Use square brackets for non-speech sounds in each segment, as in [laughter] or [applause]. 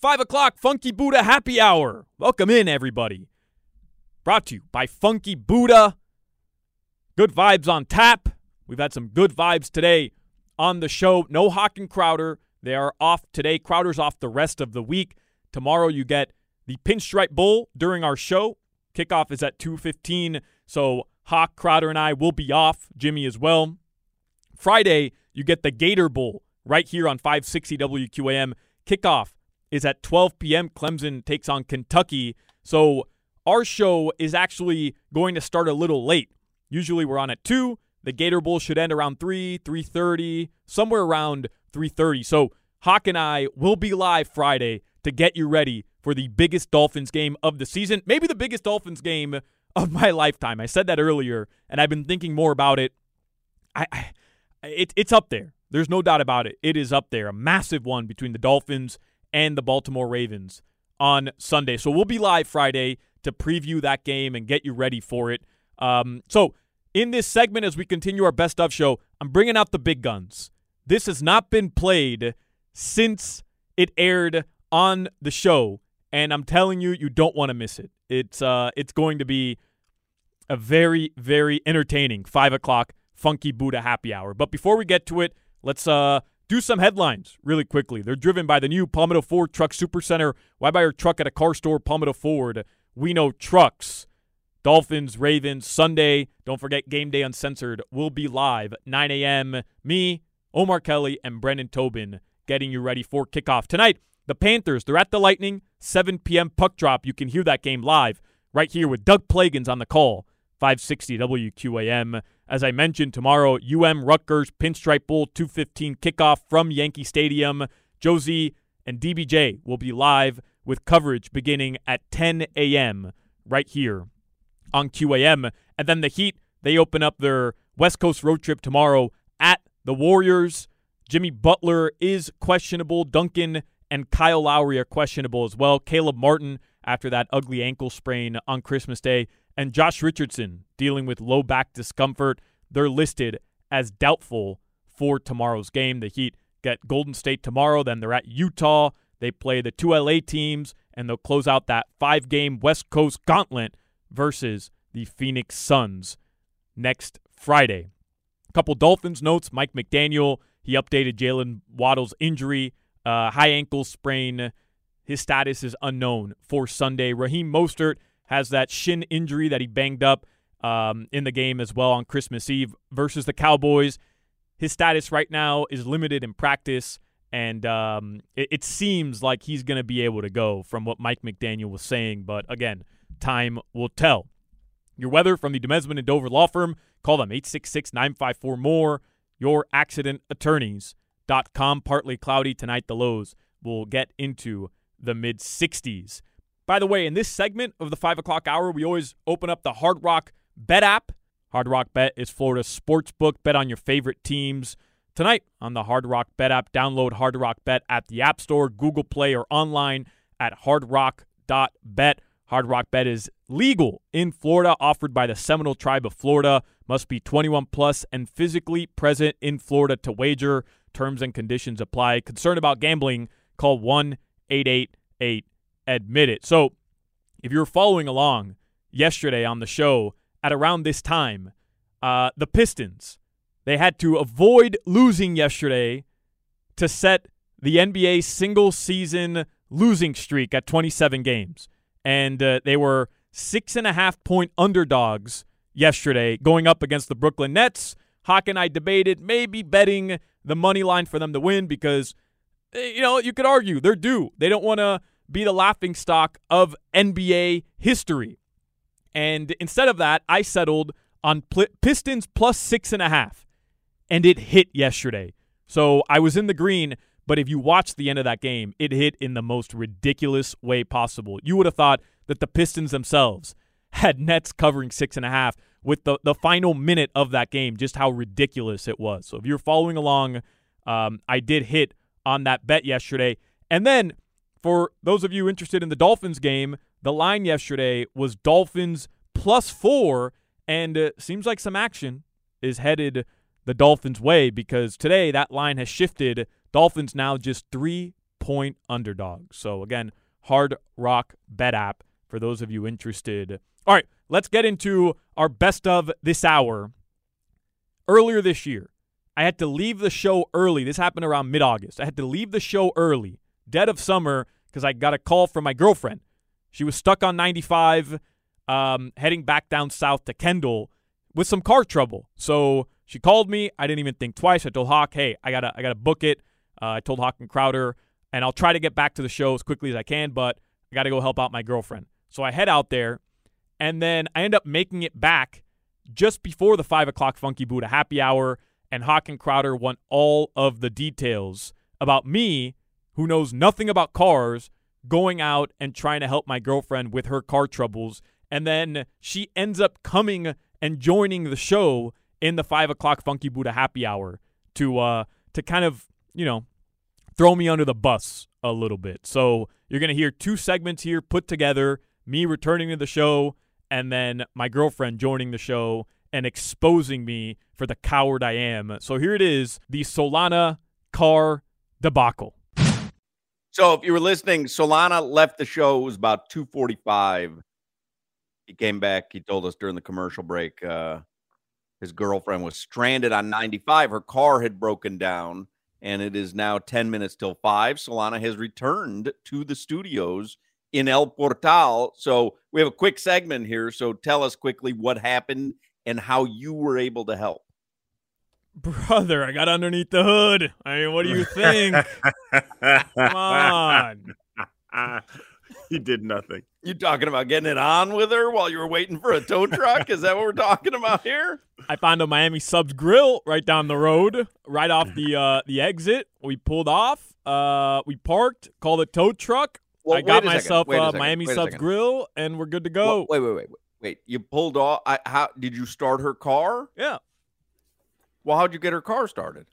5 o'clock Funky Buddha Happy Hour. Welcome in, everybody. Brought to you by Funky Buddha. Good vibes on tap. We've had some good vibes today on the show. No Hoch and Crowder. They are off today. Crowder's off the rest of the week. Tomorrow you get the Pinstripe Bowl during our show. Kickoff is at 2.15, so Hoch, Crowder, and I will be off. Jimmy as well. Friday, you get the Gator Bowl right here on 560 WQAM. Kickoff is at 12 p.m. Clemson takes on Kentucky. So our show is actually going to start a little late. Usually we're on at 2. The Gator Bowl should end around 3, 3:30, somewhere around 3:30. So Hoch and I will be live Friday to get you ready for the biggest Dolphins game of the season, maybe the biggest Dolphins game of my [laughs] lifetime. I said that earlier, and I've been thinking more about it. I, I it, it's up there. There's no doubt about it. It is up there. A massive one between the Dolphins and the Baltimore Ravens on Sunday. So we'll be live Friday to preview that game and get you ready for it. Um, so in this segment, as we continue our best of show, I'm bringing out the big guns. This has not been played since it aired on the show, and I'm telling you, you don't want to miss it. It's uh, it's going to be a very, very entertaining five o'clock Funky Buddha happy hour. But before we get to it, let's uh do some headlines really quickly. They're driven by the new Palmetto Ford Truck Supercenter. Why buy your truck at a car store? Palmetto Ford. We know trucks. Dolphins, Ravens, Sunday. Don't forget Game Day Uncensored will be live 9 a.m. Me, Omar Kelly, and Brendan Tobin getting you ready for kickoff tonight. The Panthers, they're at the Lightning, 7 p.m. puck drop. You can hear that game live right here with Doug Plagens on the call, 560 WQAM. As I mentioned, tomorrow, UM Rutgers Pinstripe Bowl 215 kickoff from Yankee Stadium. Josie and DBJ will be live with coverage beginning at 10 a.m. right here on QAM. And then the Heat, they open up their West Coast road trip tomorrow at the Warriors. Jimmy Butler is questionable. Duncan and Kyle Lowry are questionable as well. Caleb Martin after that ugly ankle sprain on Christmas Day and Josh Richardson dealing with low back discomfort. They're listed as doubtful for tomorrow's game. The Heat get Golden State tomorrow, then they're at Utah. They play the two LA teams, and they'll close out that five game West Coast gauntlet versus the Phoenix Suns next Friday. A couple Dolphins notes Mike McDaniel, he updated Jaylen Waddle's injury, uh, high ankle sprain. His status is unknown for Sunday. Raheem Mostert has that shin injury that he banged up um, in the game as well on Christmas Eve versus the Cowboys. His status right now is limited in practice, and um, it, it seems like he's going to be able to go from what Mike McDaniel was saying. But again, time will tell. Your weather from the Demesman and Dover Law Firm. Call them 866 954 more. Your accident attorneys.com. Partly cloudy tonight. The lows will get into the mid 60s. By the way, in this segment of the 5 o'clock hour, we always open up the Hard Rock Bet app. Hard Rock Bet is Florida's sports book. Bet on your favorite teams. Tonight on the Hard Rock Bet app, download Hard Rock Bet at the App Store, Google Play, or online at hardrock.bet. Hard Rock Bet is legal in Florida, offered by the Seminole Tribe of Florida. Must be 21 plus and physically present in Florida to wager. Terms and conditions apply. Concerned about gambling? Call 1 888 admit it. So, if you're following along yesterday on the show at around this time, uh, the Pistons they had to avoid losing yesterday to set the NBA single season losing streak at 27 games, and uh, they were six and a half point underdogs yesterday going up against the Brooklyn Nets. Hoch and I debated maybe betting the money line for them to win because, eh, you know, you could argue they're due. They don't want to be the laughing stock of NBA history. And instead of that, I settled on Pistons plus six and a half, and it hit yesterday. So I was in the green, but if you watched the end of that game, it hit in the most ridiculous way possible. You would have thought that the Pistons themselves had Nets covering six and a half with the, the final minute of that game, just how ridiculous it was. So if you're following along, um, I did hit on that bet yesterday. And then for those of you interested in the Dolphins game, the line yesterday was Dolphins plus four, and uh, seems like some action is headed the Dolphins' way because today that line has shifted. Dolphins now just three point underdog. So again, Hard Rock Bet app for those of you interested. All right, let's get into our best of this hour. Earlier this year, I had to leave the show early. This happened around mid August. I had to leave the show early, dead of summer, because I got a call from my girlfriend. She was stuck on 95, um, heading back down south to Kendall with some car trouble. So she called me. I didn't even think twice. I told Hoch, "Hey, I gotta, I gotta book it." Uh, I told Hoch and Crowder, and I'll try to get back to the show as quickly as I can, but I got to go help out my girlfriend. So I head out there, and then I end up making it back just before the five o'clock Funky Buddha happy hour. And Hoch and Crowder want all of the details about me, who knows nothing about cars, going out and trying to help my girlfriend with her car troubles. And then she ends up coming and joining the show in the five o'clock Funky Buddha happy hour to uh to kind of you know throw me under the bus a little bit. So you're gonna hear two segments here put together: me returning to the show, and then my girlfriend joining the show and exposing me for the coward I am. So here it is: the Solana car debacle. So if you were listening, Solana left the show. It was about two forty-five. He came back. He told us during the commercial break. Uh, his girlfriend was stranded on 95. Her car had broken down, and it is now 10 minutes till 5. Solana has returned to the studios in El Portal. So we have a quick segment here. So tell us quickly what happened and how you were able to help. [laughs] Brother, I got underneath the hood. I mean, what do you think? Come on. [laughs] he did nothing. You talking about getting it on with her while you were waiting for a tow truck? Is that what we're talking about here? I found a Miami Subs grill right down the road, right off the uh, the exit. We pulled off. Uh, we parked, called a tow truck. Well, I got a myself a a. Miami Wait Subs second. grill, and we're good to go. Wait, wait, wait, wait. Wait, you pulled off. I, how did you start her car? Yeah. Well, how'd you get her car started?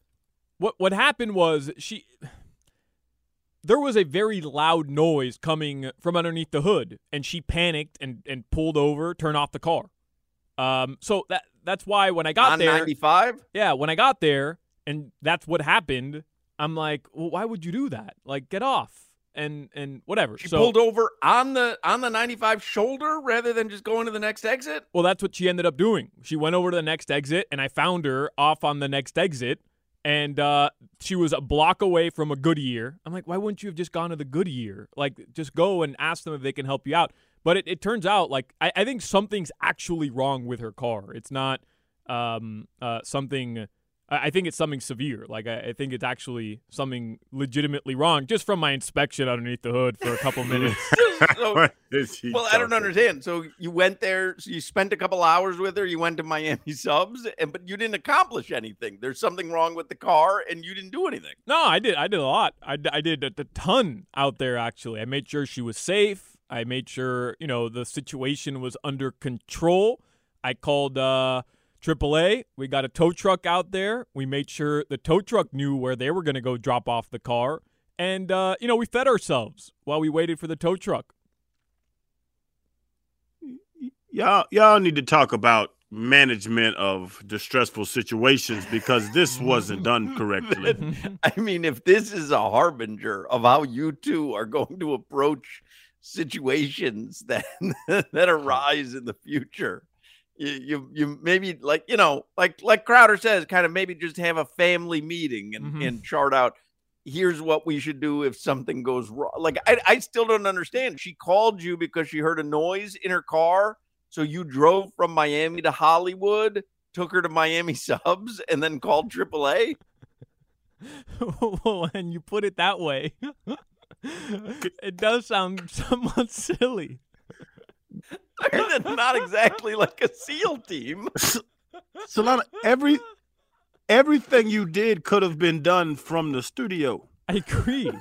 What what happened was she there was a very loud noise coming from underneath the hood and she panicked and, and pulled over, turned off the car. Um so that that's why when I got there. on there 95? Yeah, when I got there and that's what happened, I'm like, well, why would you do that? Like get off and and whatever. She so pulled over on the on the 95 shoulder rather than just going to the next exit. Well, that's what she ended up doing. She went over to the next exit, and I found her off on the next exit, and uh, she was a block away from a Goodyear. I'm like, why wouldn't you have just gone to the Goodyear? Like, just go and ask them if they can help you out. But it, it turns out, like, I, I think something's actually wrong with her car. It's not um, uh, something. I I think it's something severe. Like I, I think it's actually something legitimately wrong, just from my inspection underneath the hood for a couple [laughs] minutes. So- [laughs] What is he well, I don't understand. So you went there, so you spent a couple hours with her. You went to Miami [laughs] Subs, and but you didn't accomplish anything. There's something wrong with the car, and you didn't do anything. No, I did. I did a lot. I, I did a, a ton out there. Actually, I made sure she was safe. I made sure you know the situation was under control. I called uh, AAA. We got a tow truck out there. We made sure the tow truck knew where they were going to go drop off the car, and uh, you know we fed ourselves while we waited for the tow truck. Y'all, y'all need to talk about management of distressful situations because this wasn't done [laughs] correctly. I mean, if this is a harbinger of how you two are going to approach situations that [laughs] that arise in the future, you, you you maybe like you know like like Crowder says, kind of maybe just have a family meeting and, Mhm. and chart out. Here's what we should do if something goes wrong. Like I, I still don't understand. She called you because she heard a noise in her car, so you drove from Miami to Hollywood, took her to Miami [laughs] Subs, and then called AAA. [laughs] well, when you put it that way, [laughs] it does sound somewhat silly. [laughs] That's not exactly like a SEAL team. [laughs] Solana, every everything you did could have been done from the studio. I agree,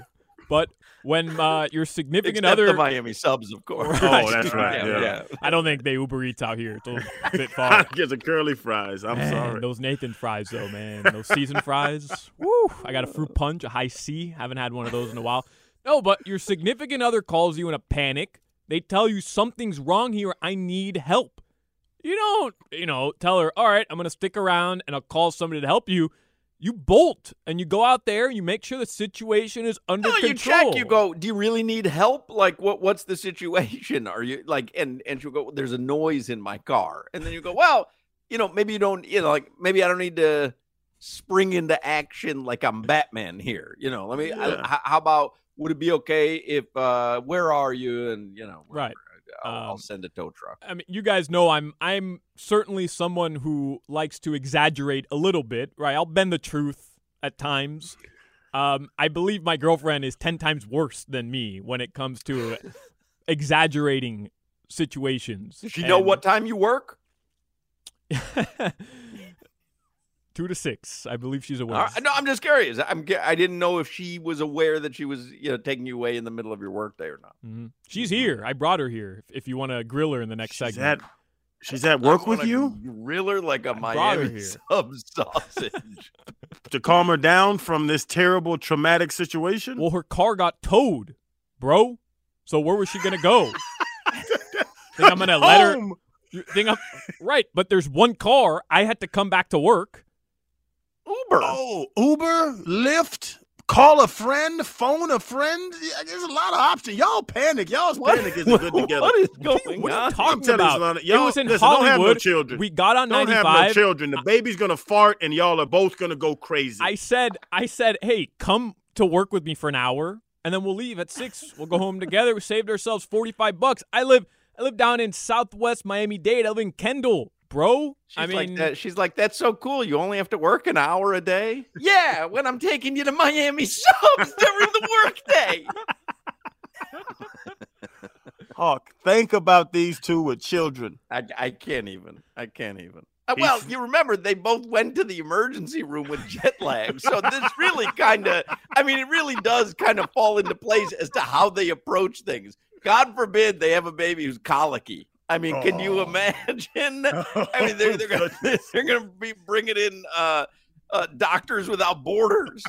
but when uh, your significant Except other the Miami subs, of course. Oh, that's right, yeah. I don't think they Uber Eats out here. It's a little [laughs] bit far. Get the curly fries. I'm Man, sorry. Those Nathan fries, though, man. Those seasoned fries. Woo! I got a fruit punch, a Hi-C. Haven't had one of those in a while. No, but your significant other calls you in a panic. They tell you something's wrong here. I need help. You don't, you know, tell her, all right, I'm going to stick around and I'll call somebody to help you. you bolt and you go out there and you make sure the situation is under No, control. you check. You go. Do you really need help? Like, what? What's the situation? Are you like? And and she'll go. There's a noise in my car, and then you go. Well, you know, maybe you don't. You know, like maybe I don't need to spring into action like I'm Batman here. You know, let me. Yeah. how about? Would it be okay if? uh Where are you? And you know, Right. I'll, I'll Um, send a tow truck. I mean, you guys know I'm I'm certainly someone who likes to exaggerate a little bit, right? I'll bend the truth at times. Um, I believe my girlfriend is ten times worse than me when it comes to [laughs] exaggerating situations. Does she know what time you work? [laughs] Two to six, I believe she's aware. All right, no, I'm just curious. I'm. I didn't know if she was aware that she was, you know, taking you away in the middle of your workday or not. Mhm. She's here. I brought her here. If, if you want to grill her in the next She's segment, at she's at work I with you Grill her like a brought her Miami [laughs] sub sausage. [laughs] to calm her down from this terrible traumatic situation. well, her car got towed, bro. So where was she gonna go? [laughs] Think I'm gonna let her? Think I'm right? But there's one car. I had to come back to work. Uber. Oh, Uber, Lyft, call a friend, phone a friend. Yeah, There's a lot of options. Y'all panic. Y'all's panic isn't good [laughs] together. What is going you- what are you on? talking I'm you, about? It y'all- was in listen, don't have no Hollywood. children. We got on Don't have 95. no children. The baby's gonna fart, and y'all are both gonna go crazy. I said, I said, hey, come to work with me for an hour, and then we'll leave at six. We'll go home together. We saved ourselves forty five bucks. I live, I live down in Southwest Miami Dade. I live in Kendall, bro. She's I mean, like that. She's like, that's so cool. You only have to work an hour a day. Yeah, when I'm taking you to Miami subs during the workday. [laughs] Hoch, think about these two with children. I, I can't even. I can't even. Uh, well, you remember they both went to the emergency room with jet lag, so this really kind of. I mean, it really does kind of fall into place as to how they approach things. God forbid they have a baby who's colicky. I mean, can you Oh. imagine? [laughs] I mean, they're, they're gonna [laughs] they're gonna be bringing in uh, uh, doctors without borders.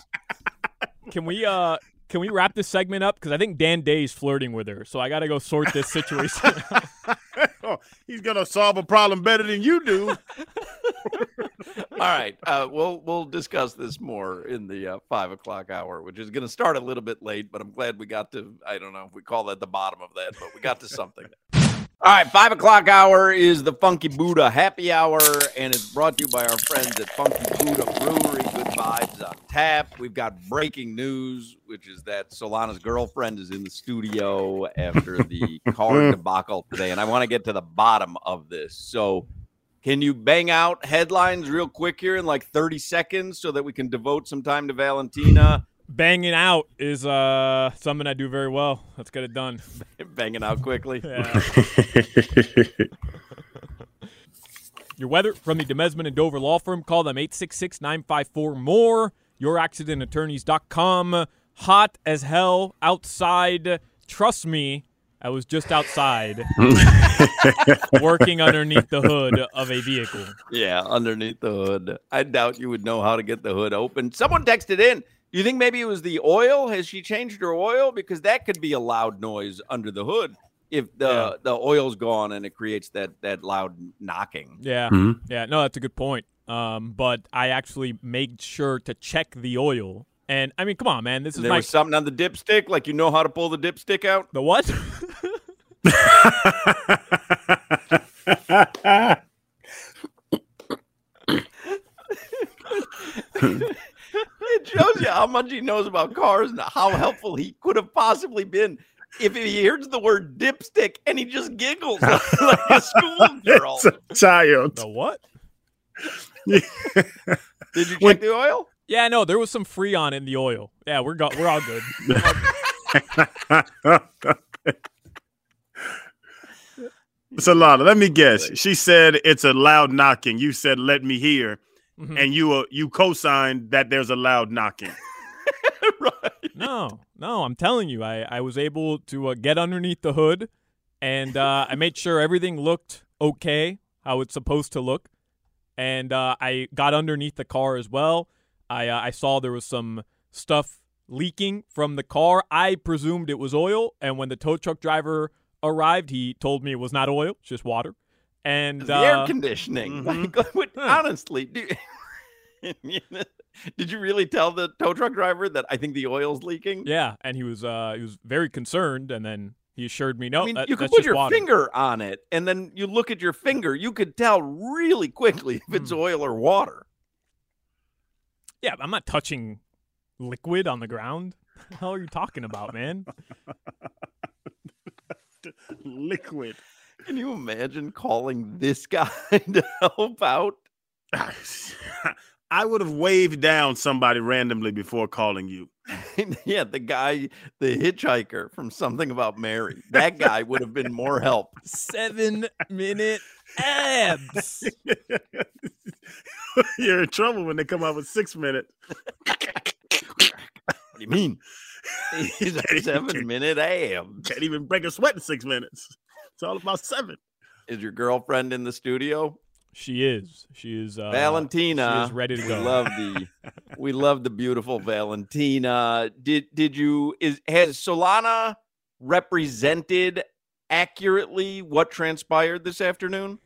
[laughs] can we, uh, can we wrap this segment up? Because I think Dan Day's flirting with her, so I got to go sort this situation. out. Oh, He's gonna solve a problem better than you do. All right, uh, we'll we'll discuss this more in the uh, five o'clock hour, which is going to start a little bit late, but I'm glad we got to. I don't know if we call that the bottom of that, but we got to something. All right, five o'clock hour is the Funky Buddha Happy Hour, and it's brought to you by our friends at Funky Buddha Brewery. Good vibes on tap. We've got breaking news, which is that Solana's girlfriend is in the studio after the [laughs] car debacle today, and I want to get to the bottom of this. So. Can you bang out headlines real quick here in like 30 seconds so that we can devote some time to Valentina? Banging out is uh something I do very well. Let's get it done. [laughs] Banging out quickly. [laughs] Your weather from the Demesman and Dover Law Firm. Call them 866 954 more. YourAccidentAttorneys.com. Hot as hell outside. Trust me, I was just outside [laughs] working underneath the hood of a vehicle. Yeah, underneath the hood. I doubt you would know how to get the hood open. Someone texted in. Do you think maybe it was the oil? Has she changed her oil? Because that could be a loud noise under the hood if the Yeah. the oil's gone and it creates that that loud knocking. Yeah. Mhm. Yeah, no, that's a good point. Um, but I actually made sure to check the oil. And I mean, come on, man. This is There my was something on the dipstick, like you know how to pull the dipstick out. the what? [laughs] [laughs] It shows you how much he knows about cars and how helpful he could have possibly been if he hears the word dipstick and he just giggles like, [laughs] like a schoolgirl. [laughs] It's a child. the what? [laughs] Did you check When- the oil? Yeah, no, there was some freon in the oil. Yeah, we're go- we're all good. Solana, let me guess. She said it's a loud knocking. You said let me hear, Mhm. and you uh, you co-signed that there's a loud knocking. [laughs] right. No, no, I'm telling you, I, I was able to uh, get underneath the hood, and uh, I made sure everything looked okay, how it's supposed to look, and uh, I got underneath the car as well. I uh, I saw there was some stuff leaking from the car. I presumed it was oil, and when the tow truck driver arrived, he told me it was not oil, it's just water. And The uh, air conditioning. Mhm. Like, [laughs] what- honestly, do, [laughs] Did you really tell the tow truck driver that I think the oil's leaking? Yeah, and he was uh he was very concerned, and then he assured me, no, I mean, that, you could put your water. finger on it, and then you look at your finger. You could tell really quickly if it's Hmm. oil or water. Yeah, I'm not touching liquid on the ground. the hell are you talking about, man? [laughs] Liquid. Can you imagine calling this guy [laughs] to help out? I would have waved down somebody randomly before calling you. [laughs] yeah, the guy, the hitchhiker from Something About Mary. That guy would have been more help. Seven minute abs. [laughs] You're in trouble when they come out with six minutes. What do you mean? He's a seven minute abs. Can't even break a sweat in six minutes. It's all about seven. Is your girlfriend in the studio? She is. She is. Uh, Valentina she is ready to go. we love the [laughs] we love the beautiful Valentina. Did did you is has Solana represented accurately what transpired this afternoon?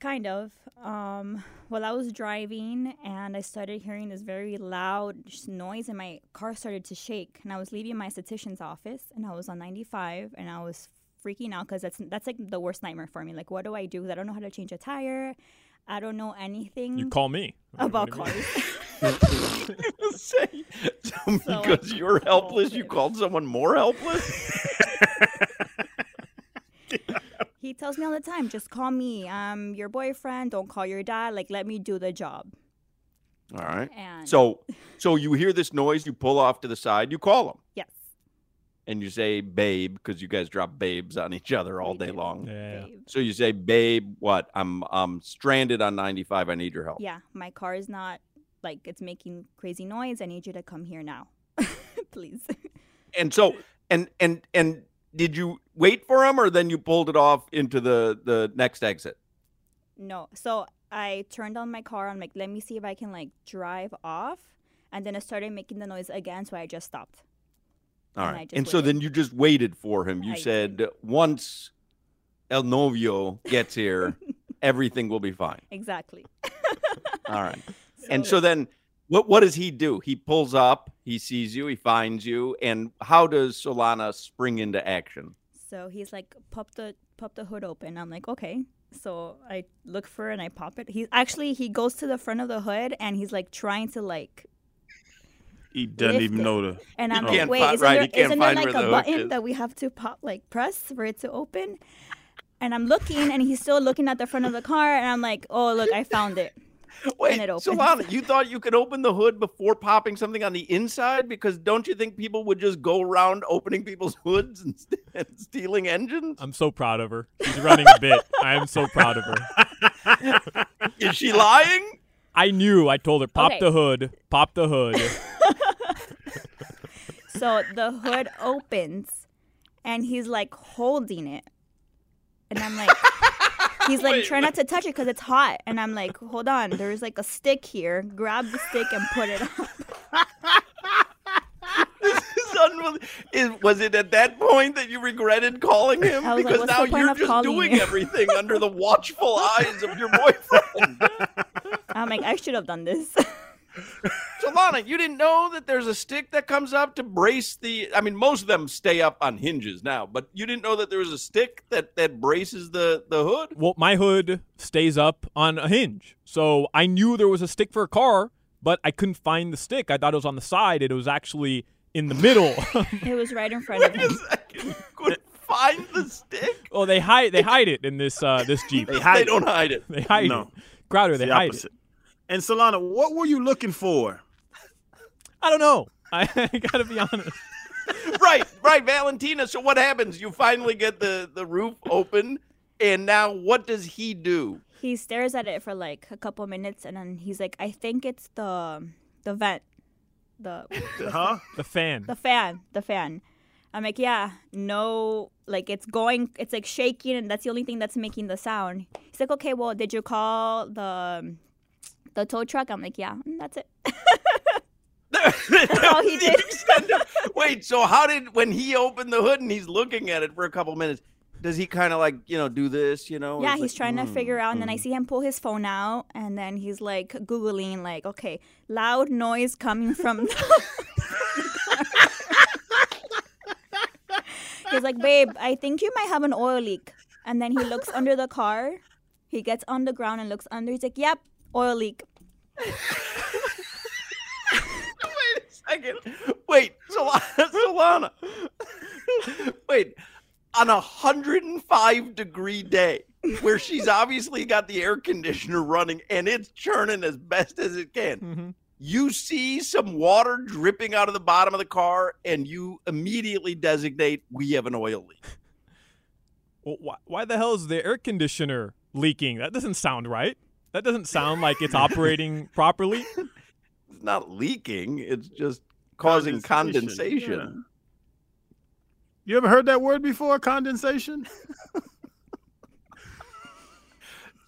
Kind of. Um, well, I was driving and I started hearing this very loud noise, and my car started to shake. And I was leaving my esthetician's office, and I was on 95, and I was freaking out because that's that's like the worst nightmare for me. Like, what do I do? I don't know how to change a tire. I don't know anything You call me about what do you cars. Say, [laughs] [laughs] [laughs] so So because you're helpless, you called called someone more helpless. he tells me all the time, "Just call me. I'm your boyfriend. Don't call your dad. Like, let me do the job." All right. And So so you hear this noise, you pull off to the side, you call him, yes, and you say "babe" because you guys drop babes on each other all day long. Yeah. So you say, "Babe, what? I'm I'm stranded on 95. I need your help." Yeah, my car is not like it's making crazy noise. I need you to come here now, [laughs] please. And so and and and did you wait for him, or then you pulled it off into the the next exit? no, so I turned on my car. I'm like, let me see if I can like drive off, and then it started making the noise again. So I just stopped. All And I right. just And so waited. then you just waited for him. You I said once El Novio gets here, [laughs] everything will be fine. Exactly. [laughs] All right. [laughs] And so then what what does he do? He pulls up, he sees you, he finds you, and how does Solana spring into action? So he's like, pop the pop the hood open. I'm like, okay. So I look for it and I pop it. He actually he goes to the front of the hood and he's like trying to like He doesn't even it. know the. And I'm like, wait, fi- isn't right, there, you can't there like where the a button is. that we have to pop, like press for it to open? And I'm looking, and he's still looking at the front of the car, and I'm like, oh look, I found it. [laughs] Wait, it opens. Solana, you thought you could open the hood before popping something on the inside? Because don't you think people would just go around opening people's hoods and, st- [laughs] and stealing engines? I'm so proud of her. She's running a bit. I am so proud of her. [laughs] Is she lying? I knew. I told her, pop Okay. the hood, pop the hood. [laughs] [laughs] So the hood opens, and he's like holding it, and I'm like. He's like, Wait, try not to touch it because it's hot. And I'm like, hold on, there's like a stick here. Grab the stick and put it up. [laughs] This is unbelievable. Is, was it at that point that you regretted calling him? I was like, because now you're just doing you? everything under the [laughs] watchful eyes of your boyfriend. [laughs] I'm like, I should have done this. [laughs] Solana, you didn't know that there's a stick that comes up to brace the. I mean, most of them stay up on hinges now, but you didn't know that there was a stick that that braces the the hood. Well, my hood stays up on a hinge. So I knew there was a stick for a car, but I couldn't find the stick. I thought it was on the side. and It was actually in the middle. [laughs] it was right in front of Wait a him. second, couldn't find the stick. oh, they hide they hide it in this uh this Jeep. They hide They it. don't hide it. They hide No. it. Crowder, It's they the hide opposite. it. And Solana, what were you looking for? I don't know. I, [laughs] gotta be honest. [laughs] right, right, Valentina. So what happens? You finally get the the roof open, and now what does he do? He stares at it for like a couple minutes, and then he's like, "I think it's the the vent, the [laughs] Huh? The fan. the fan, the fan." I'm like, "Yeah, no, like it's going, it's like shaking, and that's the only thing that's making the sound." He's like, "Okay, well, did you call the the tow truck?" I'm like, "Yeah, mm, that's it." [laughs] That's all he [laughs] did. Wait, so how did when he opened the hood and he's looking at it for a couple minutes? Does he kind of like you know do this? You know? Yeah, he's like, trying to mm, figure out, and then I mm. see him pull his phone out, and then he's like googling, like, okay, loud noise coming from. [laughs] he's like, babe, I think you might have an oil leak, and then he looks under the car. He gets on the ground and looks under. He's like, yep, oil leak. [laughs] Wait a second. Wait, Solana. Solana. [laughs] Wait, on a hundred and five degree day, where she's [laughs] obviously got the air conditioner running and it's churning as best as it can. Mhm. You see some water dripping out of the bottom of the car, and you immediately designate we have an oil leak. [laughs] Well, why, why the hell is the air conditioner leaking? That doesn't sound right. That doesn't sound like it's operating [laughs] properly. It's not leaking; it's just causing Condensation, condensation. You ever heard that word before? Condensation.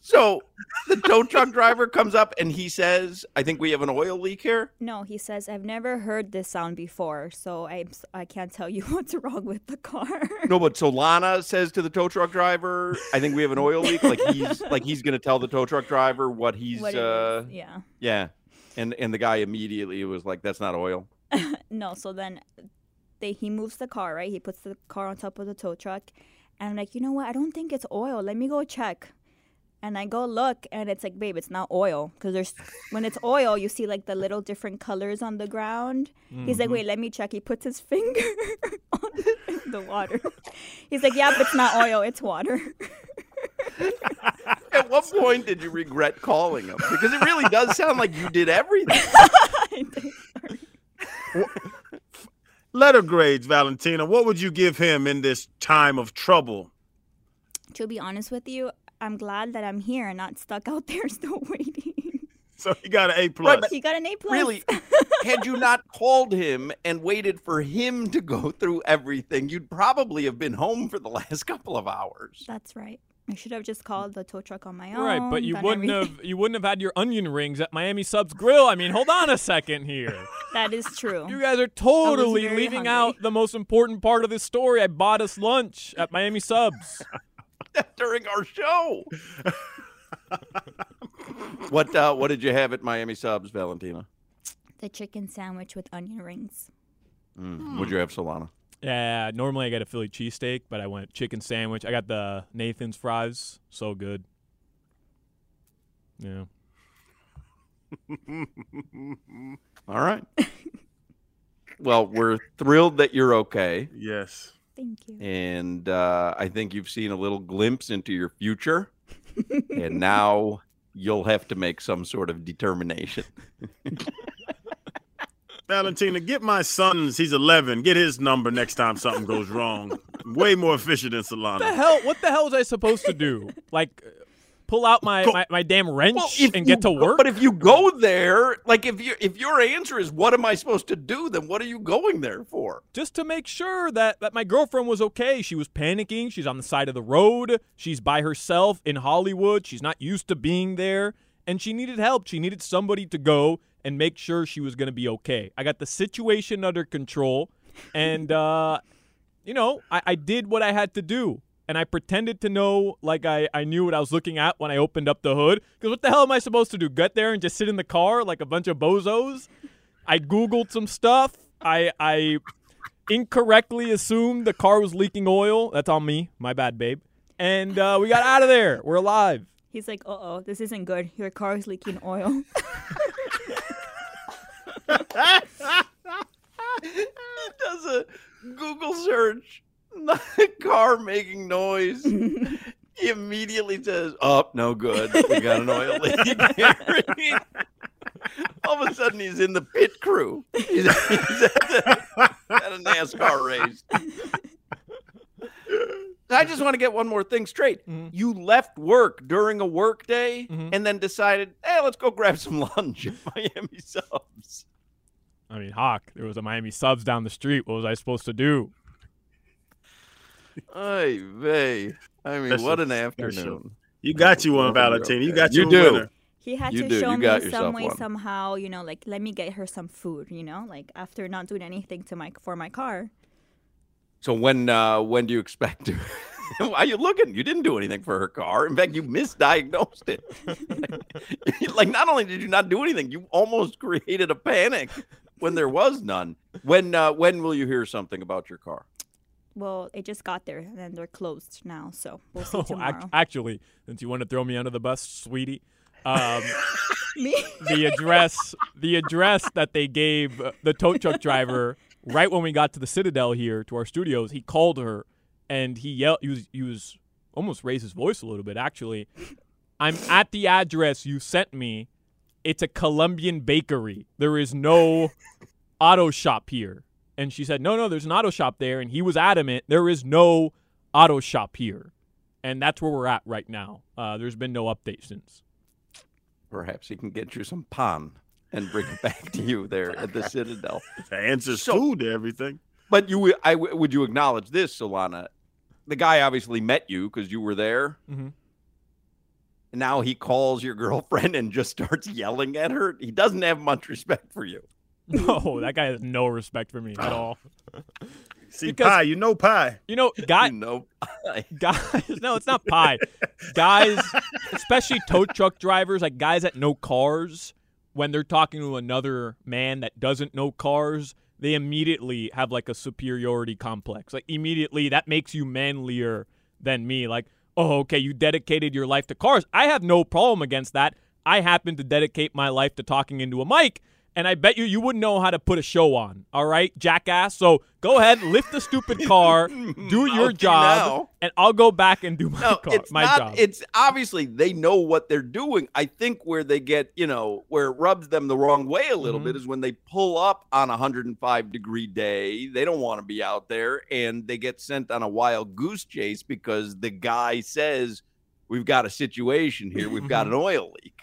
So the tow truck driver comes up and he says, "I think we have an oil leak here." No, he says, I've never heard this sound before, so I I can't tell you [laughs] what's wrong with the car. No, but Solana says to the tow truck driver, "I think we have an oil leak." Like he's like he's going to tell the tow truck driver what he's. what uh, yeah. Yeah, and and the guy immediately was like, "That's not oil." [laughs] No, so then they he moves the car, right? He puts the car on top of the tow truck. And I'm like, you know what? I don't think it's oil. Let me go check. And I go look, and it's like, babe, it's not oil. Because there's when it's oil, you see like the little different colors on the ground. He's like, mm-hmm. wait, let me check. He puts his [laughs] finger on the water. He's like, yeah, but it's not oil. It's water. [laughs] At what point did you regret calling him? Because it really does sound like you did everything. [laughs] Letter grades, Valentina. What would you give him in this time of trouble? to be honest with you, I'm glad that I'm here and not stuck out [laughs] there still waiting. So he got an A plus. but- he got an A plus. Really, had you not [laughs] called him and waited for him to go through everything, you'd probably have been home for the last [laughs] couple of hours. That's right. I should have just called the tow truck on my own. Right, but you wouldn't everything. have you wouldn't have had your onion rings at Miami Subs Grill. I mean, hold on a second here. [laughs] That is true. You guys are totally leaving hungry. out the most important part of this story. I bought us lunch at Miami Subs. [laughs] during our show. [laughs] what uh, what did you have at Miami Subs, Valentina? the chicken sandwich with onion rings. Mm. What'd you have, Solana? Yeah, normally I get a Philly cheesesteak, but I went chicken sandwich. I got the Nathan's fries. So good. Yeah. [laughs] All right. well, we're thrilled that you're okay, yes. Thank you. and uh, I think you've seen a little glimpse into your future, and now you'll have to make some sort of determination. [laughs] Valentina, get my son's. He's 11. Get his number next time something goes wrong. Way more efficient than What the Solana. hell? What the hell was I supposed to do? Like, pull out my, my, my damn wrench Well, and get to go- work? But if you go there, like if you if your answer is what am I supposed to do, then what are you going there for? just to make sure that, that my girlfriend was okay. She was panicking. She's on the side of the road. She's by herself in Hollywood. She's not used to being there. And she needed help. She needed somebody to go and make sure she was going to be okay. I got the situation under control. And, uh, you know, I, I did what I had to do. And I pretended to know, like I, I knew what I was looking at when I opened up the hood. Because what the hell am I supposed to do? Get there and just sit in the car like a bunch of bozos? I Googled some stuff. I, I incorrectly assumed the car was leaking oil. That's on me. My bad, babe. And uh, we got out of there. We're alive. He's like, uh oh, this isn't good. Your car is leaking oil. [laughs] He does a Google search, car making noise. he immediately says, "Oh, no good. We got an oil leak." [laughs] All of a sudden, he's in the pit crew. He's, he's at, the, at a NASCAR race. I just want to get one more thing straight. Mhm. You left work during a work day Mhm. and then decided, hey, let's go grab some lunch at [laughs] Miami Subs. I mean, Hoch, there was a Miami Subs down the street. What was I supposed to do? Ay, vey. I mean, Special, what an special. afternoon. You got you one, Welcome, Valentina. You got You you, do. winner. He had You to do. show You me some way, one. somehow, you know, like let me get her some food, you know, like after not doing anything to my for my car. So when uh when do you expect to [laughs] Why are you looking? You didn't do anything for her car. In fact, you misdiagnosed it. [laughs] [laughs] like, not only did you not do anything, you almost created a panic when there was none. When uh, when will you hear something about your car? Well, it just got there and then they're closed now, so we'll see [laughs] Oh, tomorrow. ac- actually, since you want to throw me under the bus, sweetie, um, [laughs] Me? the address the address that they gave uh, the tow truck driver right when we got to the Citadel here to our studios, he called her and he yelled. He was he was almost raised his voice a little bit. Actually, I'm at the address you sent me. It's a Colombian bakery. There is no auto shop here. And she said, No, no, there's an auto shop there. And he was adamant, there is no auto shop here. And that's where we're at right now. Uh, there's been no update since. Perhaps he can get you some pan and bring it back to you there at the Citadel. [laughs] The answer's So- food to everything. But you, would- I w- would you acknowledge this, Solana? The guy obviously met you because you were there. Mhm. And now he calls your [laughs] girlfriend and just starts yelling at her. He doesn't have much respect for you. [laughs] No, that guy has no respect for me at all. [laughs] See, Because- pie, you know pie. You know, guy, no, guys, no, it's not pie. Guys, especially tow truck drivers, like guys that know cars, when they're talking to another man that doesn't know cars, they immediately have like a superiority complex. Like immediately that makes you manlier than me. Like, oh, okay, you dedicated your life to cars. I have no problem against that. I happen to dedicate my life to talking into a mic. And I bet you you wouldn't know how to put a show on, all right, jackass. So go ahead, lift the stupid [laughs] car, do your Okay, job, now. and I'll go back and do my no, [laughs] car, it's my not. job. It's obviously they know what they're doing. I think where they get, you know, where it rubs them the wrong way a little Mhm. bit is when they pull up on a 105 degree day. They don't want to be out there, and they get sent on a wild goose chase because the guy says, "We've got a situation here. We've got an oil leak."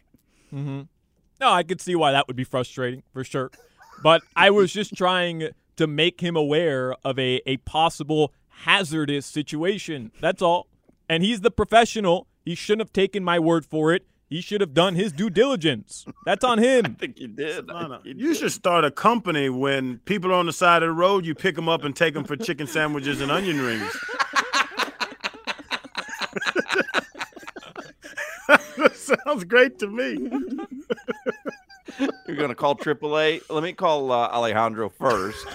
hmm No, I could see why that would be frustrating for sure. But I was just trying to make him aware of a, a possible hazardous situation. That's all. And he's the professional. He shouldn't have taken my word for it. He should have done his due diligence. That's on him. [laughs] I him. think you did. I Lana, think you should start a company when people are on the side of the road, you pick them up and take them for chicken sandwiches and onion rings. [laughs] [laughs] That sounds great to me. You're gonna call AAA. Let me call uh, Alejandro first.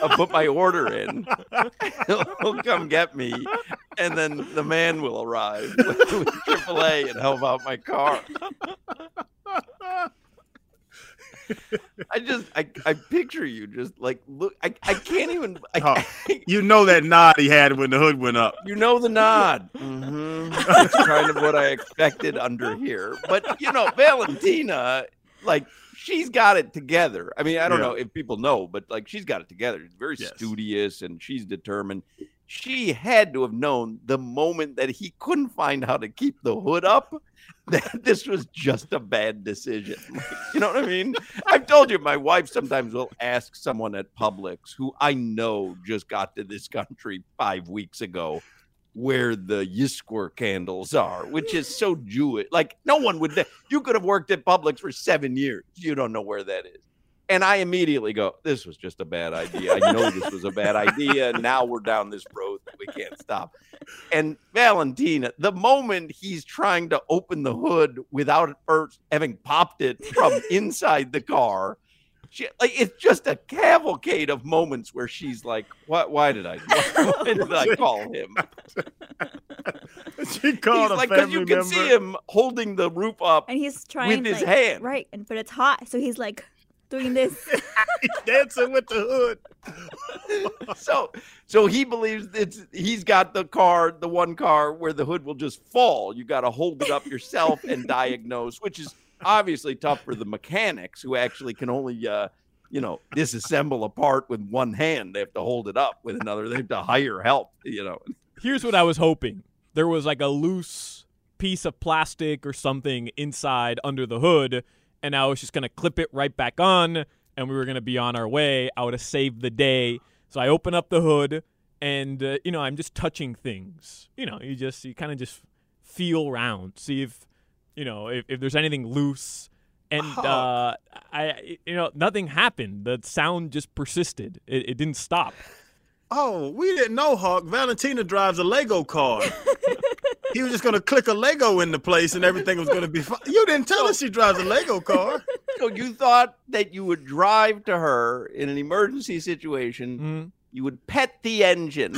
I'll put my order in. He'll come get me, and then the man will arrive [laughs] with, with AAA and help out my car. I just, I, I picture you just like look. I, I can't even. I, Oh. You know that nod he had when the hood went up. You know the nod. hmm [laughs] That's kind of what I expected under here. But you know, Valentina, like she's got it together. I mean, I don't Yeah. know if people know, but like she's got it together. She's very Yes. studious and she's determined. She had to have known the moment that he couldn't find how to keep the hood up [laughs] that this was just a bad decision. [laughs] You know what I mean? I've told you, my wife sometimes will ask someone at Publix who I know just got to this country five weeks ago where the Yizkor candles are, which is so Jewish. Like no one would. You could have worked at Publix for seven years. You don't know where that is. And I immediately go, "This was just a bad idea. I know this was a bad idea. Now we're down this road that we can't stop." And Valentina, the moment he's trying to open the hood without at first having popped it from [laughs] inside the car, she, like it's just a cavalcade of moments where she's like, "What? Why did I? [laughs] Why did I call him?" She called He's a like, because you can member. see him holding the roof up. and he's trying his like, hand. right, and but it's hot, so he's like doing this. [laughs] He's dancing with the hood. [laughs] so so he believes it's he's got the car the one car where the hood will just fall you got to hold it up yourself and [laughs] diagnose which is obviously tough for the mechanics who actually can only uh you know disassemble a part with one hand they have to hold it up with another they have to hire help you know Here's what I was hoping. There was like a loose piece of plastic or something inside under the hood, and I was just gonna clip it right back on, and we were gonna be on our way. I would have saved the day. So I open up the hood, and uh, you know I'm just touching things. You know, you just you kind of just feel around, see if you know if, if there's anything loose. And Oh. uh, I, you know, nothing happened. The sound just persisted. It, it didn't stop. Oh, we didn't know, Hoch. Valentina drives a Lego car. [laughs] he was just gonna click a Lego into place and everything was gonna be fine. You didn't tell us she drives a Lego car. So you thought that you would drive to her in an emergency situation, Mhm. you would pet the engine,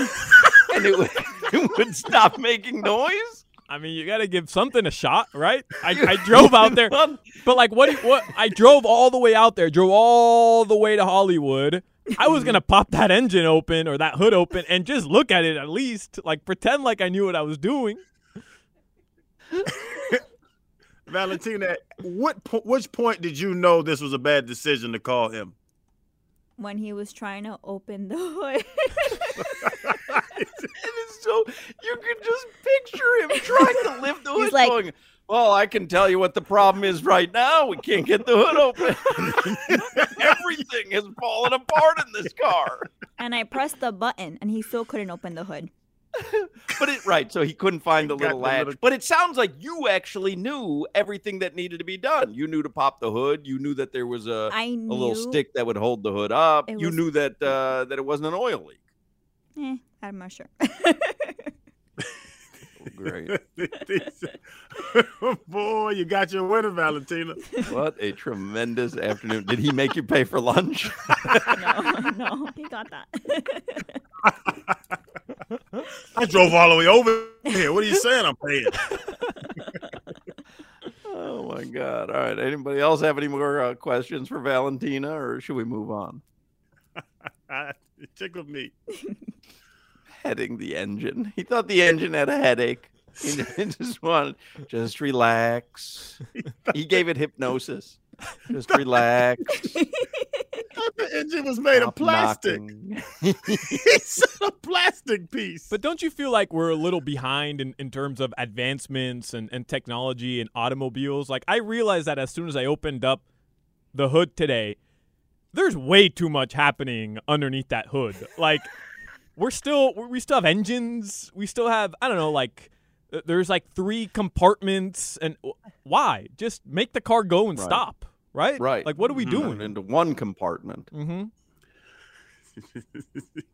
and it would, [laughs] it would stop making noise? I mean, you got to give something a shot, right? I, I drove out there, [laughs] but like, what? do you- What? I drove all the way out there, drove all the way to Hollywood. I was gonna pop that engine open or that hood open and just look at it at least, like pretend like I knew what I was doing. [laughs] Valentina, what po- which point did you know this was a bad decision to call him? When he was trying to open the hood. [laughs] It's so you can just picture him trying to lift the [laughs] hood, like- going, "Well, I can tell you what the problem is right now. We can't get the hood open. Everything has fallen apart in this car." and I pressed the button and he still couldn't open the hood. But it right, so he couldn't find the little the latch. little- But it sounds like you actually knew everything that needed to be done. You knew to pop the hood. You knew that there was a, I a knew little stick that would hold the hood up. it You was- knew that uh, that it wasn't an oil leak. Eh, I'm not sure. [laughs] Great. [laughs] Boy, you got your winner, Valentina. what a tremendous afternoon. Did he make you pay for lunch? [laughs] no, no, he got that. I drove all the way over here. What are you saying? I'm paying. [laughs] Oh my God! All right. Anybody else have any more uh, questions for Valentina, or should we move on? [laughs] It tickled me. [laughs] Heading the engine. He thought the engine had a headache. He just wanted just relax. He gave it hypnosis. Just relax. The engine was made of plastic. It's [laughs] a plastic piece. But don't you feel like we're a little behind in, in terms of advancements and, and technology and automobiles? Like, I realized that as soon as I opened up the hood today, there's way too much happening underneath that hood. Like, [laughs] we're still, we still have engines. We still have, I don't know, like, there's like three compartments. And why? Just make the car go and Right. stop, right? Right. Like, what are we Mhm. doing? into one compartment. Mm-hmm.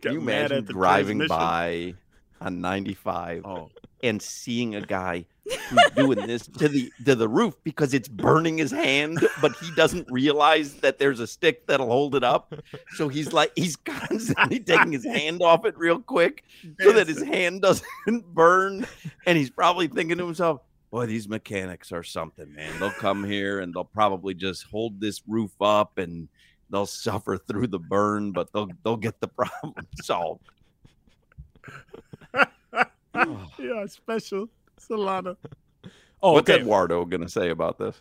Can [laughs] you mad imagine at the driving by on 95 Oh, and seeing a guy [laughs] who's doing this to the to the roof because it's burning his hand, but he doesn't realize that there's a stick that'll hold it up. So he's like he's [laughs] constantly taking his hand off it real quick so that his hand doesn't burn. And he's probably thinking to himself, Boy, these mechanics are something, man. They'll come here and they'll probably just hold this roof up and they'll [laughs] suffer through the burn, but they'll they'll get the [laughs] problem solved. [laughs] Yeah, special Solana. Oh, What's okay. Eduardo gonna say about this?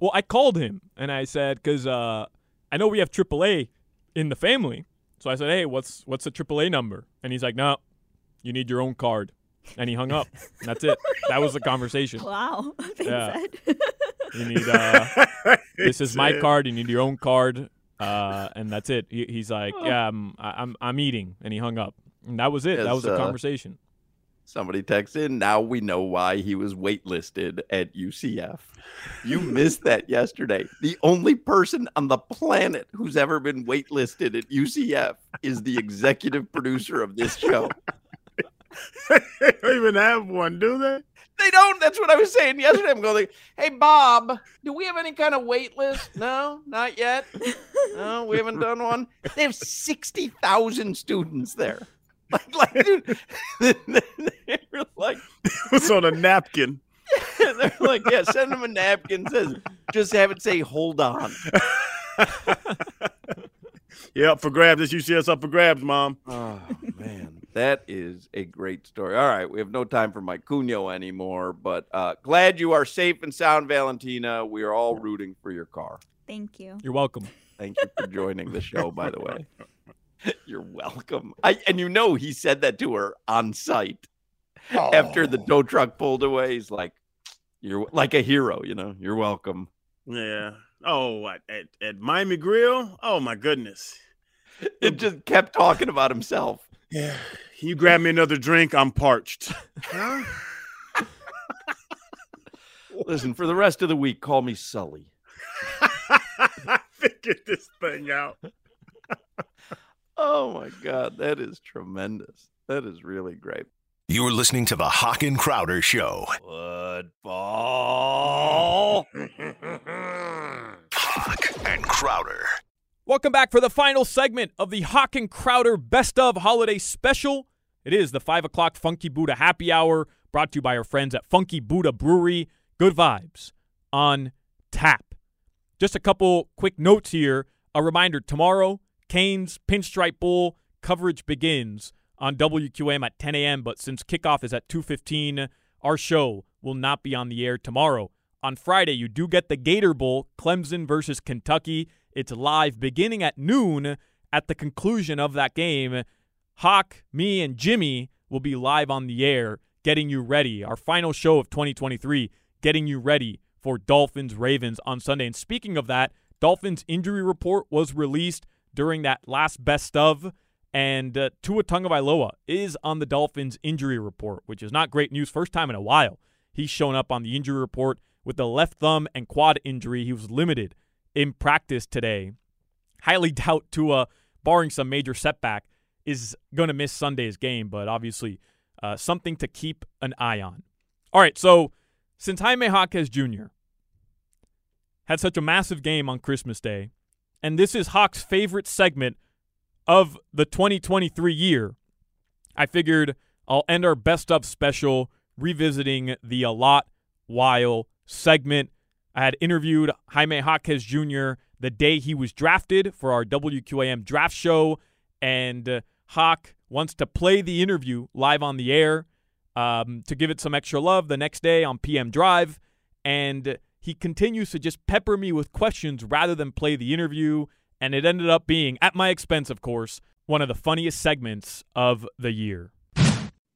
Well, I called him and I said because uh, I know we have AAA in the family, so I said, "Hey, what's what's the AAA number?" And he's like, "No, you need your own card." And he hung up. And that's it. That was the conversation. wow. [laughs] Thanks, Yeah. Ed. You need uh, [laughs] this is my card. You need your own card, uh, and that's it. He, he's like, "Yeah, I'm I- I'm I'm eating," and he hung up. And that was it. that was the uh, conversation. Somebody texts in. Now we know why he was waitlisted at UCF. You missed that yesterday. The only person on the planet who's ever been waitlisted at UCF is the executive producer of this show. [laughs] they don't even have one, do they? They don't. That's what I was saying yesterday. I'm going, like, hey, Bob, do we have any kind of wait list? No, not yet. No, we haven't done one. They have 60,000 students there. Like, like, dude, [laughs] they're like, [laughs] It was on a napkin. [laughs] they're like, yeah, send them a napkin. Says, just have it say, hold on. Yeah, up for grabs. This UCS up for grabs, mom. Oh, man. That is a great story. All right. We have no time for my Cuno anymore, but uh, glad you are safe and sound, Valentina. We are all rooting for your car. Thank you. You're welcome. Thank you for joining the show, by the way. [laughs] You're welcome. I and you know he said that to her on site after the tow truck pulled away. He's like, "You're like a hero, you know. You're welcome." Yeah. Oh, at, at, at Miami Grill? Oh, my goodness. It just kept talking about himself. Yeah. Can you grab me another drink? I'm parched. Huh? Listen, for the rest of the week, call me Sully. I [laughs] figured this thing out. [laughs] Oh my God, that is tremendous. That is really great. You're listening to the Hoch and Crowder Show. Football. Hoch and Crowder. Welcome back for the final segment of the Hoch and Crowder Best of Holiday Special. It is the 5 o'clock Funky Buddha Happy Hour brought to you by our friends at Funky Buddha Brewery. Good vibes on tap. Just a couple quick notes here. A reminder tomorrow, Canes Pinstripe Bowl coverage begins on WQAM at 10 a.m. But since kickoff is at 2:15, our show will not be on the air tomorrow. On Friday, you do get the Gator Bowl, Clemson versus Kentucky. It's live beginning at noon. At the conclusion of that game, Hoch, me, and Jimmy will be live on the air, getting you ready. Our final show of 2023, getting you ready for Dolphins Ravens on Sunday. And speaking of that, Dolphins injury report was released during that last best of. And uh, Tua Tagovailoa is on the Dolphins injury report, which is not great news. First time in a while he's shown up on the injury report with the left thumb and quad injury. He was limited in practice today. Highly [laughs] doubt Tua, barring some major setback, is going to miss Sunday's game, but obviously uh, something to keep an eye on. All right, so since Jaime Jaquez Jr. had such a massive game on Christmas Day, and this is Hoch's favorite segment of the 2023 year, I figured I'll end our best of special revisiting the a lot while segment. I had interviewed Jaime Jaquez Jr. the day he was drafted for our WQAM draft show, and uh, Hoch wants to play the interview live on the air um, to give it some extra love the next day on PM Drive. And he continues to just pepper me with questions rather than play the interview. And it ended up being, at my expense, of course, one of the funniest segments of the year.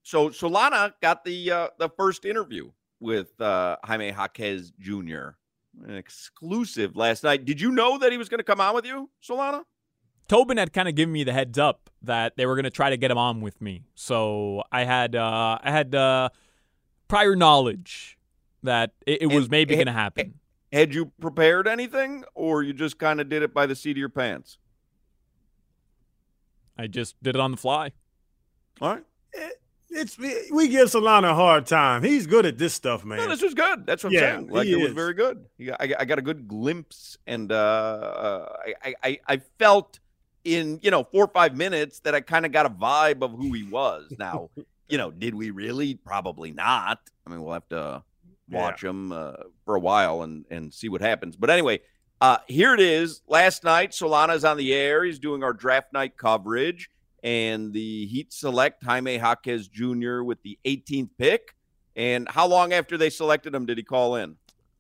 So Solana got the uh, the first interview with uh, Jaime Jaquez Jr. An exclusive last night. Did you know that he was going to come on with you, Solana? Tobin had kind of given me the heads up that they were going to try to get him on with me, so I had uh, I had uh, prior knowledge that it, it was And- maybe going to happen. Had you prepared anything, or you just kind of did it by the seat of your pants? I just did it on the fly. All right. It's we give Solana a hard time. He's good at this stuff, man. No, this was good. That's what I'm saying. Like it was very good. I, got- I got a good glimpse, and uh, uh, I, I I felt in you know four or five minutes that I kind of got a vibe of who he was. Now, [laughs] you know, did we really? Probably not. I mean, we'll have to watch him uh, for a while and and see what happens. But anyway, uh, here it is. Last night, Solana's on the air. He's doing our draft night coverage, and the Heat select Jaime Jaquez Jr. with the 18th pick. And how long after they selected him did he call in?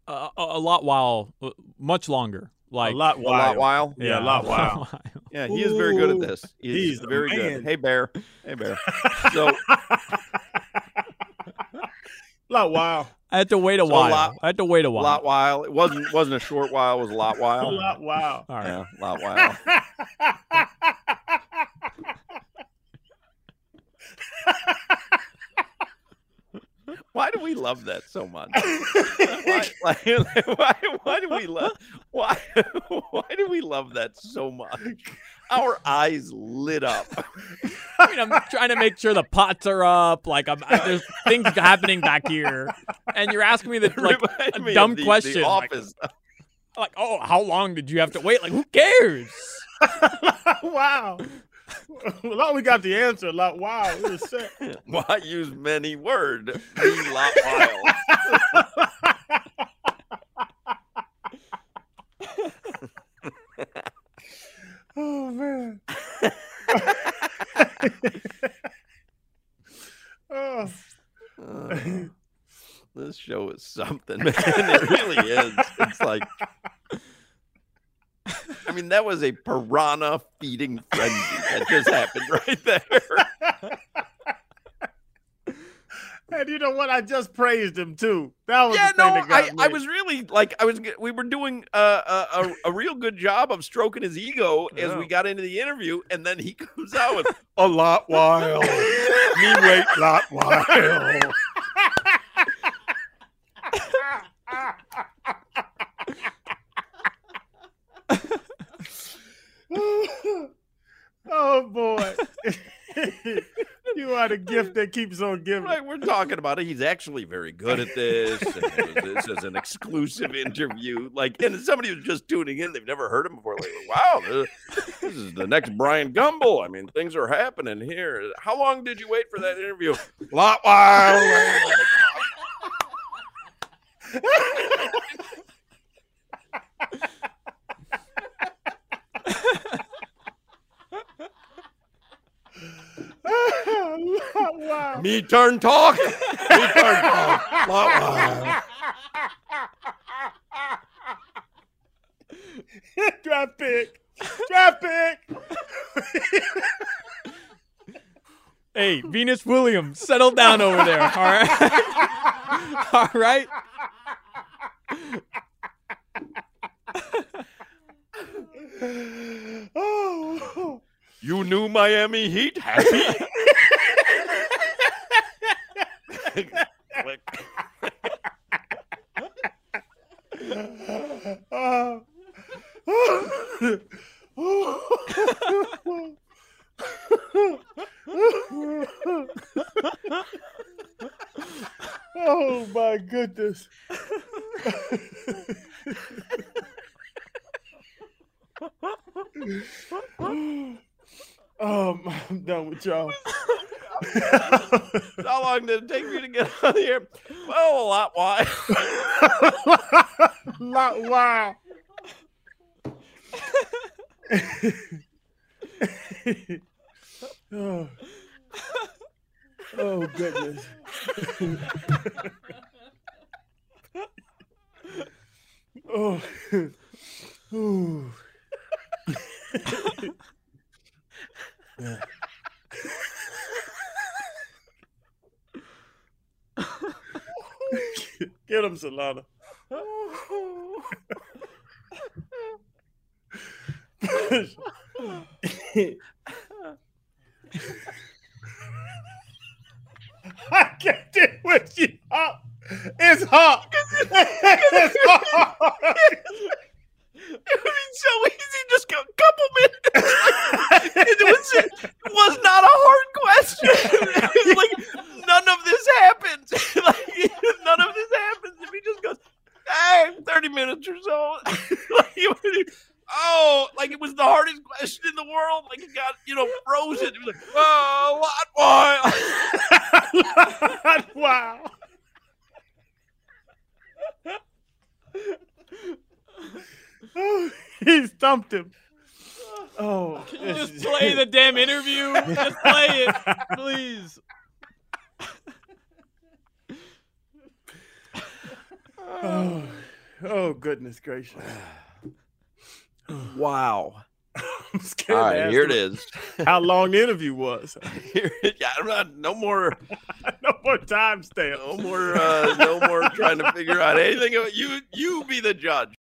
Uh, a, a lot while, uh, much longer. Like a lot A lot while. Yeah, a lot wild. while. [laughs] Yeah, he is very good at this. He he's is the very man. good. Hey Bear. Hey Bear. [laughs] So a lot while. I had to wait a So a while. lot- I had to wait a while. a lot while. It wasn't wasn't a short while, it was a lot A while. lot wild. All right. Yeah, a lot while. [laughs] [laughs] Why do we love that so much? [laughs] why, like, [laughs] why, why do we love why why do we love that so much? Our eyes lit up. I mean, I'm trying to make sure the pots are up. Like, I'm, I, there's things happening back here, and you're asking me the like a me dumb the- the question. Like, office. like, oh, how long did you have to wait? Like, who cares? wow. Well, we got the answer. Lot wild. Was set. [laughs] Why use many word? Be lot while. [laughs] Oh man. [laughs] oh. Uh, this show is something, man. It really is. It's like, I mean, that was a piranha feeding frenzy that just happened right there. [laughs] And you know what? I just praised him too. That was Yeah, no, I, I was really like, I was. We were doing uh, a, a, a real good job of stroking his ego as we got into the interview, and then he [laughs] comes out with, [laughs] a lot wild. Me wait lot wild. [laughs] oh boy. [laughs] you are a gift that keeps on giving. Right, we're talking about it. He's actually very good at this. and it was- this is an exclusive interview. Like, and somebody who's just tuning in, they've never heard him before. Like, wow, this, this is the next Brian Gumbel. I mean, things are happening here. How long did you wait for that interview? Lot while. [laughs] wow. Me turn talk. Me turn talk. Lot while. [laughs] Draft pick. Draft pick. Hey, Venus Williams, settle down over there. All right. [laughs] all right. Oh. Knew Miami Heat happy. [laughs] [laughs] Click. Oh. oh my goodness. um, I'm done with y'all. How long did it take you to get on the air? Well, a [laughs] Why? Lot wow. oh. oh goodness. oh. Ooh. Yeah. [laughs] Get him, Solana. [laughs] I can't do with you. Hot. It's hot. It's hot. It would be so easy, just a couple minutes. [laughs] It, was, it was not a hard question. It was like none of this happens. like none of this happens if he just goes, "Hey, thirty minutes or so." like, it would- oh, like it was the hardest question in the world. Like it got you know frozen. It was like, "Oh, what? Why?" wow. Oh, he stumped him. Oh, Can you Just play the damn interview. [laughs] Just play it, please. Oh, oh goodness gracious! Wow. [laughs] I'm scared. All to ask here it is. How long the interview was? [laughs] Here, yeah, I'm not, no more. no more time stamp. No more. Uh, no more trying to figure out anything. You, you be the judge.